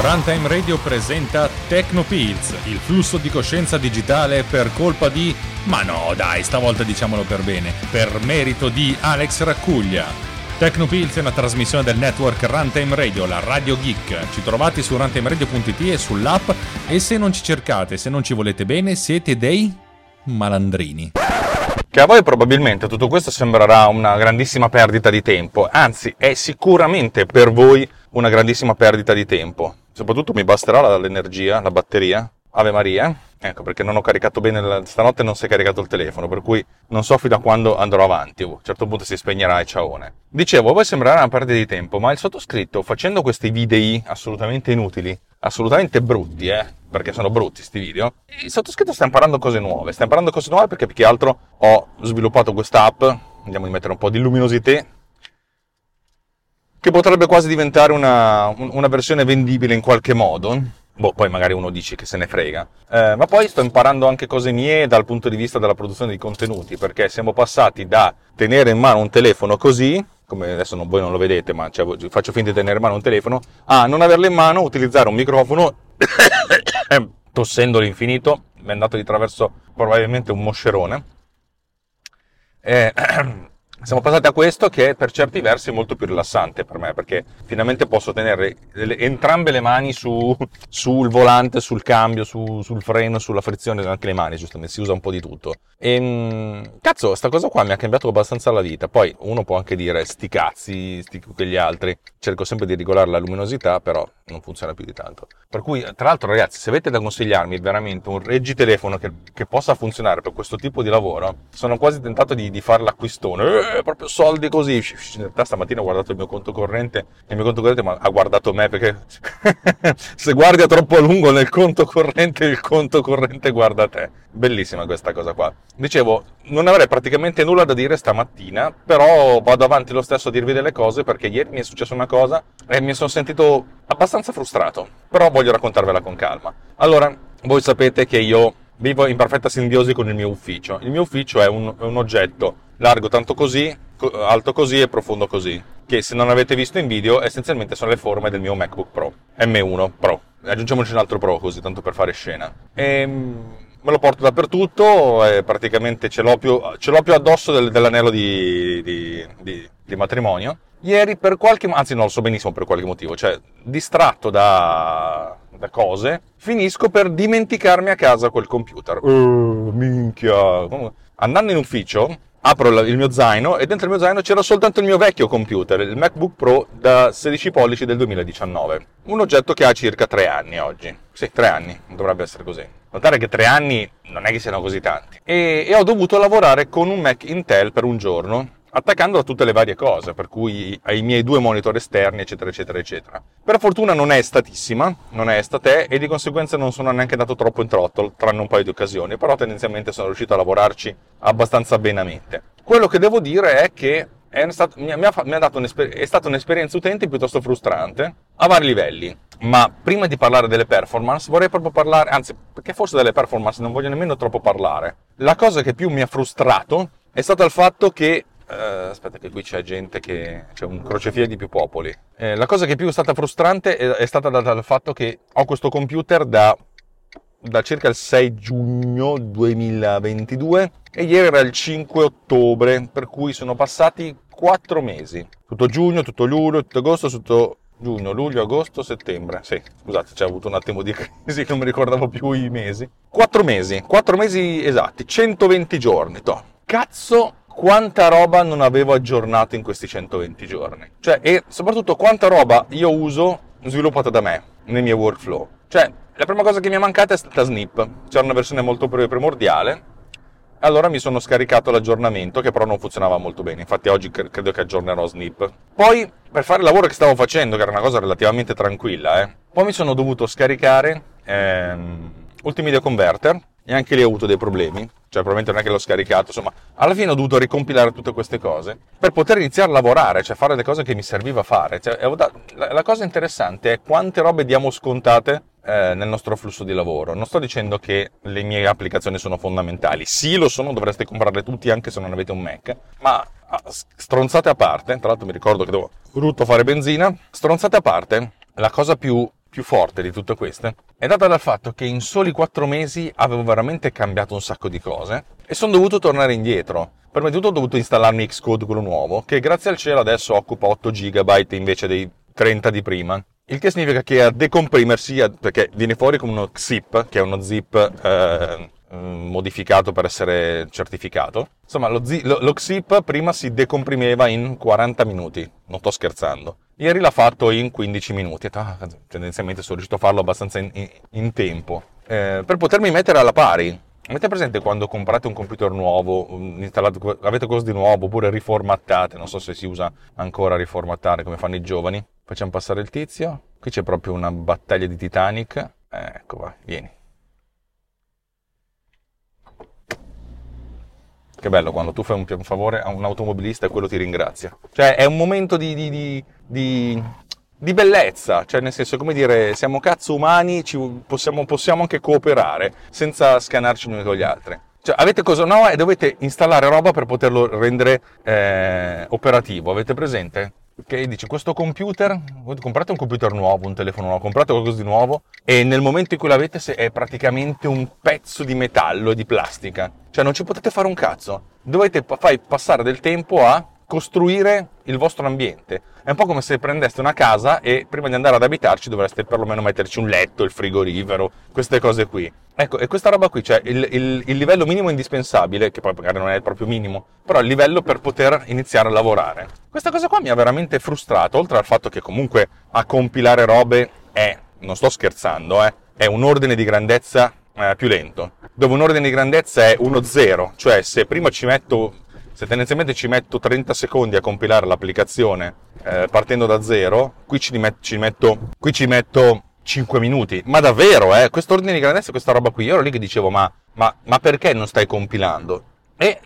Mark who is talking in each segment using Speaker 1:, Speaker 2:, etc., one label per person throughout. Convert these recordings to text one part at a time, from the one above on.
Speaker 1: Runtime Radio presenta TechnoPills, il flusso di coscienza digitale per colpa di... Ma no, dai, stavolta diciamolo per bene, per merito di Alex Raccuglia. TechnoPills è una trasmissione del network Runtime Radio, la Radio Geek. Ci trovate su runtimeradio.it e sull'app e se non ci cercate, se non ci volete bene, siete dei malandrini.
Speaker 2: Che a voi probabilmente tutto questo sembrerà una grandissima perdita di tempo, anzi è sicuramente per voi una grandissima perdita di tempo. Soprattutto mi basterà l'energia, la batteria. Ave Maria. Ecco, perché non ho caricato bene, stanotte non si è caricato il telefono, per cui non so fino a quando andrò avanti. A un certo punto si spegnerà e ciaone. Dicevo, a voi sembrerà una perdita di tempo, ma il sottoscritto, facendo questi video assolutamente inutili, assolutamente brutti, eh, perché sono brutti questi video, il sottoscritto sta imparando cose nuove. Sta imparando cose nuove perché più che altro ho sviluppato questa app, andiamo a mettere un po' di luminosità, che potrebbe quasi diventare una, una versione vendibile in qualche modo. Boh, poi magari uno dice che se ne frega. Eh, ma poi sto imparando anche cose mie dal punto di vista della produzione di contenuti, perché siamo passati da tenere in mano un telefono così, come adesso non, voi non lo vedete, ma cioè, faccio finta di tenere in mano un telefono, a non averlo in mano, utilizzare un microfono, tossendo l'infinito, mi è andato di traverso probabilmente un moscerone. Eh, siamo passati a questo che per certi versi è molto più rilassante per me perché finalmente posso tenere entrambe le mani su, sul volante, sul cambio, su, sul freno, sulla frizione, anche le mani giustamente, si usa un po' di tutto. E ehm, cazzo, sta cosa qua mi ha cambiato abbastanza la vita. Poi uno può anche dire sti cazzi, sti quegli altri. Cerco sempre di regolare la luminosità, però non funziona più di tanto. Per cui, tra l'altro, ragazzi, se avete da consigliarmi veramente un reggitelefono che, che possa funzionare per questo tipo di lavoro, sono quasi tentato di, di fare l'acquistone. Eh, proprio soldi così. In realtà stamattina ho guardato il mio conto corrente, il mio conto corrente ha guardato me perché se guardi troppo a lungo nel conto corrente, il conto corrente guarda te. Bellissima questa cosa qua. Dicevo, non avrei praticamente nulla da dire stamattina, però vado avanti lo stesso a dirvi delle cose perché ieri mi è successa una cosa e mi sono sentito abbastanza frustrato, però voglio raccontarvela con calma. Allora, voi sapete che io vivo in perfetta simbiosi con il mio ufficio. Il mio ufficio è un, un oggetto largo tanto così, alto così e profondo così, che se non avete visto in video essenzialmente sono le forme del mio MacBook Pro, M1 Pro. Aggiungiamoci un altro Pro così, tanto per fare scena. Ehm, me lo porto dappertutto e praticamente ce l'ho più, ce l'ho più addosso del, dell'anello di, di, di, di, matrimonio. Ieri per qualche anzi non lo so benissimo per qualche motivo, cioè distratto da, da cose, finisco per dimenticarmi a casa quel computer. Uh, minchia! Andando in ufficio, apro il mio zaino e dentro il mio zaino c'era soltanto il mio vecchio computer, il MacBook Pro da 16 pollici del 2019. Un oggetto che ha circa 3 anni oggi. Sì, 3 anni, dovrebbe essere così. Notare che 3 anni non è che siano così tanti. E, e ho dovuto lavorare con un Mac Intel per un giorno attaccando a tutte le varie cose, per cui ai miei due monitor esterni, eccetera, eccetera, eccetera. Per fortuna non è statissima, non è estate e di conseguenza non sono neanche andato troppo in throttle, tranne un paio di occasioni, però tendenzialmente sono riuscito a lavorarci abbastanza benamente. Quello che devo dire è che è, stato, mi ha, mi ha dato è stata un'esperienza utente piuttosto frustrante a vari livelli. Ma prima di parlare delle performance vorrei proprio parlare, anzi, perché forse delle performance non voglio nemmeno troppo parlare. La cosa che più mi ha frustrato è stato il fatto che Uh, aspetta che qui c'è gente che... c'è un crocefilo di più popoli. Eh, la cosa che più è stata frustrante è, è stata data dal fatto che ho questo computer da, da, circa il 6 giugno 2022 e ieri era il 5 ottobre, per cui sono passati 4 mesi. Tutto giugno, tutto luglio, tutto agosto, tutto giugno, luglio, agosto, settembre. Sì, scusate, c'è avuto un attimo di crisi, non mi ricordavo più i mesi. 4 mesi, 4 mesi esatti, 120 giorni. Toh. Cazzo quanta roba non avevo aggiornato in questi 120 giorni. Cioè, e soprattutto quanta roba io uso sviluppata da me nei miei workflow. Cioè, la prima cosa che mi è mancata è stata Snip. C'era una versione molto primordiale. Allora mi sono scaricato l'aggiornamento che però non funzionava molto bene. Infatti oggi credo che aggiornerò Snip. Poi, per fare il lavoro che stavo facendo, che era una cosa relativamente tranquilla, eh, poi mi sono dovuto scaricare ehm, Ultimedia Converter e anche lì ho avuto dei problemi, cioè probabilmente non è che l'ho scaricato, insomma, alla fine ho dovuto ricompilare tutte queste cose per poter iniziare a lavorare, cioè fare le cose che mi serviva fare. Cioè, la cosa interessante è quante robe diamo scontate eh, nel nostro flusso di lavoro. Non sto dicendo che le mie applicazioni sono fondamentali, sì lo sono, dovreste comprarle tutti anche se non avete un Mac, ma ah, stronzate a parte, tra l'altro mi ricordo che devo brutto fare benzina, stronzate a parte, la cosa più più forte di tutte queste è data dal fatto che in soli 4 mesi avevo veramente cambiato un sacco di cose e sono dovuto tornare indietro. Prima di tutto ho dovuto installarmi Xcode quello nuovo, che grazie al cielo adesso occupa 8 GB invece dei 30 di prima. Il che significa che a decomprimersi, perché viene fuori come uno XIP, che è uno zip eh, mm, modificato per essere certificato. Insomma, lo, zi- lo, lo XIP prima si decomprimeva in 40 minuti, non sto scherzando. Ieri l'ha fatto in 15 minuti, ah, tendenzialmente sono riuscito a farlo abbastanza in, in, in tempo, eh, per potermi mettere alla pari. Avete presente quando comprate un computer nuovo, avete cose di nuovo oppure riformattate, non so se si usa ancora riformattare come fanno i giovani. Facciamo passare il tizio, qui c'è proprio una battaglia di Titanic, eh, ecco va, vieni. Che bello quando tu fai un, favore a un automobilista e quello ti ringrazia. Cioè è un momento di, di, di, di, di bellezza, cioè nel senso come dire siamo cazzo umani, possiamo, possiamo, anche cooperare senza scanarci gli uni con gli altri. Cioè, avete cosa nuova e dovete installare roba per poterlo rendere eh, operativo. Avete presente? Che dici questo computer, comprate un computer nuovo, un telefono nuovo, comprate qualcosa di nuovo e nel momento in cui l'avete è praticamente un pezzo di metallo e di plastica. Cioè non ci potete fare un cazzo. Dovete fai passare del tempo a costruire il vostro ambiente. È un po' come se prendeste una casa e prima di andare ad abitarci dovreste perlomeno metterci un letto, il frigorifero, queste cose qui. Ecco, e questa roba qui, cioè il, il, il, livello minimo indispensabile, che poi magari non è proprio minimo, però il livello per poter iniziare a lavorare. Questa cosa qua mi ha veramente frustrato, oltre al fatto che comunque a compilare robe è, non sto scherzando, eh, è un ordine di grandezza eh, più lento, dove un ordine di grandezza è 1-0, cioè se prima ci metto se tendenzialmente ci metto 30 secondi a compilare l'applicazione eh, partendo da zero, qui ci, met- ci, metto, qui ci metto 5 minuti. Ma davvero, eh? Questo ordine di grandezza, questa roba qui. Io ero lì che dicevo, ma, ma, ma perché non stai compilando? E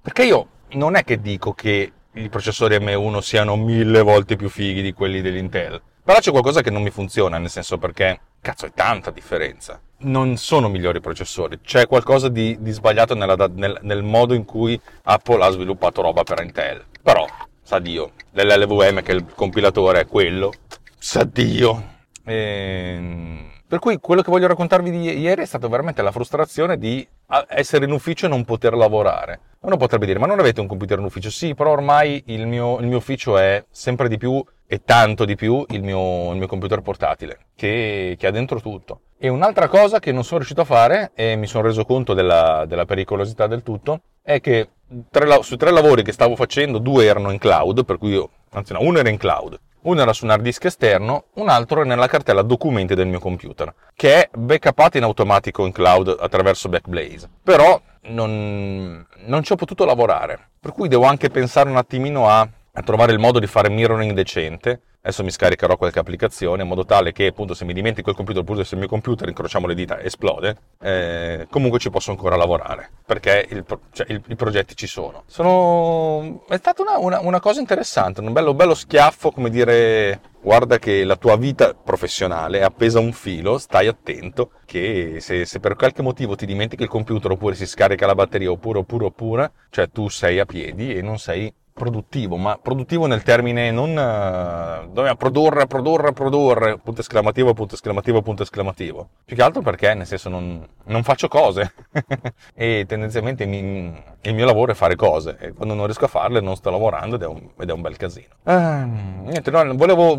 Speaker 2: perché io non è che dico che i processori M1 siano mille volte più fighi di quelli dell'Intel. Però c'è qualcosa che non mi funziona, nel senso perché, cazzo, è tanta differenza non sono migliori processori, c'è qualcosa di, di sbagliato nella, nel, nel, modo in cui Apple ha sviluppato roba per Intel. Però, sa Dio, l'LLVM che è il compilatore è quello, sa Dio. E... Ehm, per cui quello che voglio raccontarvi di ieri è stata veramente la frustrazione di essere in ufficio e non poter lavorare. Uno potrebbe dire, ma non avete un computer in ufficio? Sì, però ormai il mio, il mio ufficio è sempre di più e tanto di più il mio, il mio computer portatile, che, che, ha dentro tutto. E un'altra cosa che non sono riuscito a fare, e mi sono reso conto della, della pericolosità del tutto, è che tre, su tre lavori che stavo facendo, due erano in cloud, per cui io, anzi no, uno era in cloud, uno era su un hard disk esterno, un altro è nella cartella documenti del mio computer, che è backupato in automatico in cloud attraverso Backblaze. Però non, non ci ho potuto lavorare, per cui devo anche pensare un attimino a, a trovare il modo di fare mirroring decente Adesso mi scaricherò qualche applicazione in modo tale che appunto se mi dimentico il computer oppure se il mio computer, incrociamo le dita, esplode, eh, comunque ci posso ancora lavorare perché il, cioè, il, i progetti ci sono. sono. È stata una, una, una cosa interessante, un bello, bello schiaffo, come dire guarda che la tua vita professionale è appesa a un filo, stai attento che se, se, per qualche motivo ti dimentichi il computer oppure si scarica la batteria oppure oppure oppure, cioè tu sei a piedi e non sei produttivo, ma produttivo nel termine non uh, dobbiamo produrre, produrre, produrre, punto esclamativo, punto esclamativo, punto esclamativo. Più che altro perché, nel senso, non, non faccio cose e tendenzialmente mi, il mio lavoro è fare cose e quando non riesco a farle non sto lavorando ed è un, ed è un bel casino. Ah, niente, no, volevo,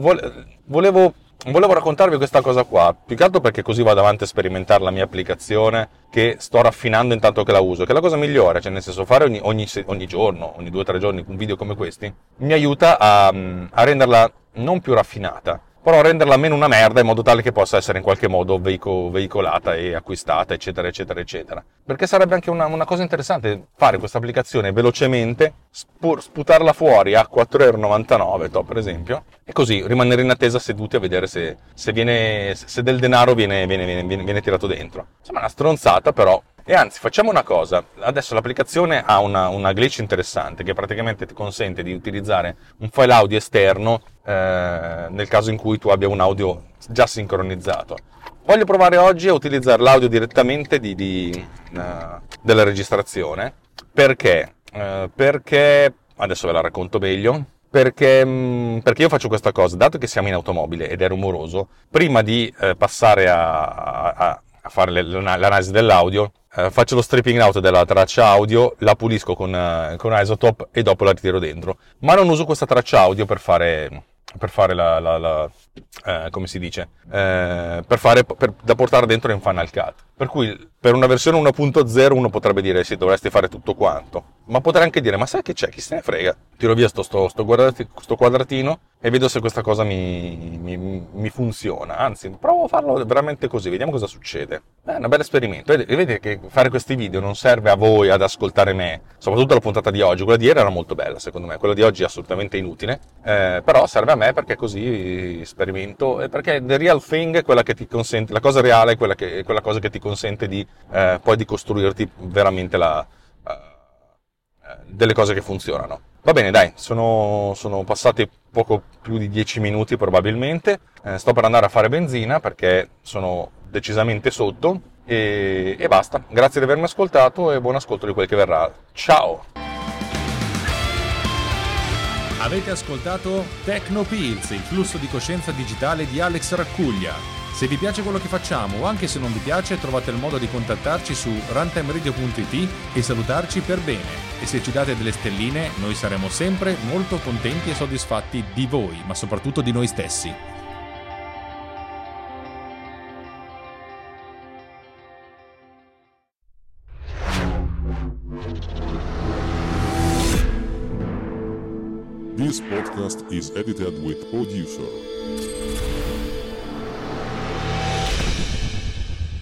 Speaker 2: volevo volevo raccontarvi questa cosa qua, più che altro perché così vado avanti a sperimentare la mia applicazione che sto raffinando intanto che la uso, che è la cosa migliore, cioè nel senso fare ogni, ogni, ogni giorno, ogni due o tre giorni un video come questi, mi aiuta a, a renderla non più raffinata, però renderla meno una merda in modo tale che possa essere in qualche modo veico, veicolata e acquistata, eccetera, eccetera, eccetera. Perché sarebbe anche una, una cosa interessante fare questa applicazione velocemente, sputarla fuori a 4,99€ top per esempio, e così rimanere in attesa seduti a vedere se, se, viene, se del denaro viene, viene, viene, viene tirato dentro. Insomma, una stronzata però e anzi, facciamo una cosa. Adesso l'applicazione ha una, una, glitch interessante che praticamente ti consente di utilizzare un file audio esterno eh, nel caso in cui tu abbia un audio già sincronizzato. Voglio provare oggi a utilizzare l'audio direttamente di, di, uh, della registrazione. Perché? Uh, perché, adesso ve la racconto meglio, perché, mm, perché, io faccio questa cosa, dato che siamo in automobile ed è rumoroso, prima di eh, passare a, a, a fare l'analisi dell'audio, eh, faccio lo stripping out della traccia audio, la pulisco con, eh, con Isotope e dopo la ritiro dentro. Ma non uso questa traccia audio per fare, per fare la, la, la eh, come si dice, eh, per fare, per, da portare dentro in Final Cut. Per cui per una versione 1.0 uno potrebbe dire sì, dovresti fare tutto quanto, ma potrei anche dire ma sai che c'è, chi se ne frega, tiro via sto, sto, sto, quadratino e vedo se questa cosa mi, mi, mi, funziona, anzi provo a farlo veramente così, vediamo cosa succede. È un bel esperimento, e vedete che fare questi video non serve a voi ad ascoltare me, soprattutto la puntata di oggi, quella di ieri era molto bella secondo me, quella di oggi è assolutamente inutile, eh, però serve a me perché così sperimento, e perché the real thing è quella che ti consente, la cosa reale è quella, che, è quella cosa che ti consente di eh, poi di costruirti veramente la, uh, delle cose che funzionano. Va bene, dai, sono, sono passati poco più di 10 minuti probabilmente. Eh, sto per andare a fare benzina perché sono decisamente sotto e, e basta. Grazie di avermi ascoltato e buon ascolto di quel che verrà. Ciao!
Speaker 1: Avete ascoltato Tecnopills, il flusso di coscienza digitale di Alex Raccuglia. Se vi piace quello che facciamo o anche se non vi piace trovate il modo di contattarci su runtimeradio.it e salutarci per bene. E se ci date delle stelline noi saremo sempre molto contenti e soddisfatti di voi, ma soprattutto di noi stessi.
Speaker 3: This podcast is edited with producer.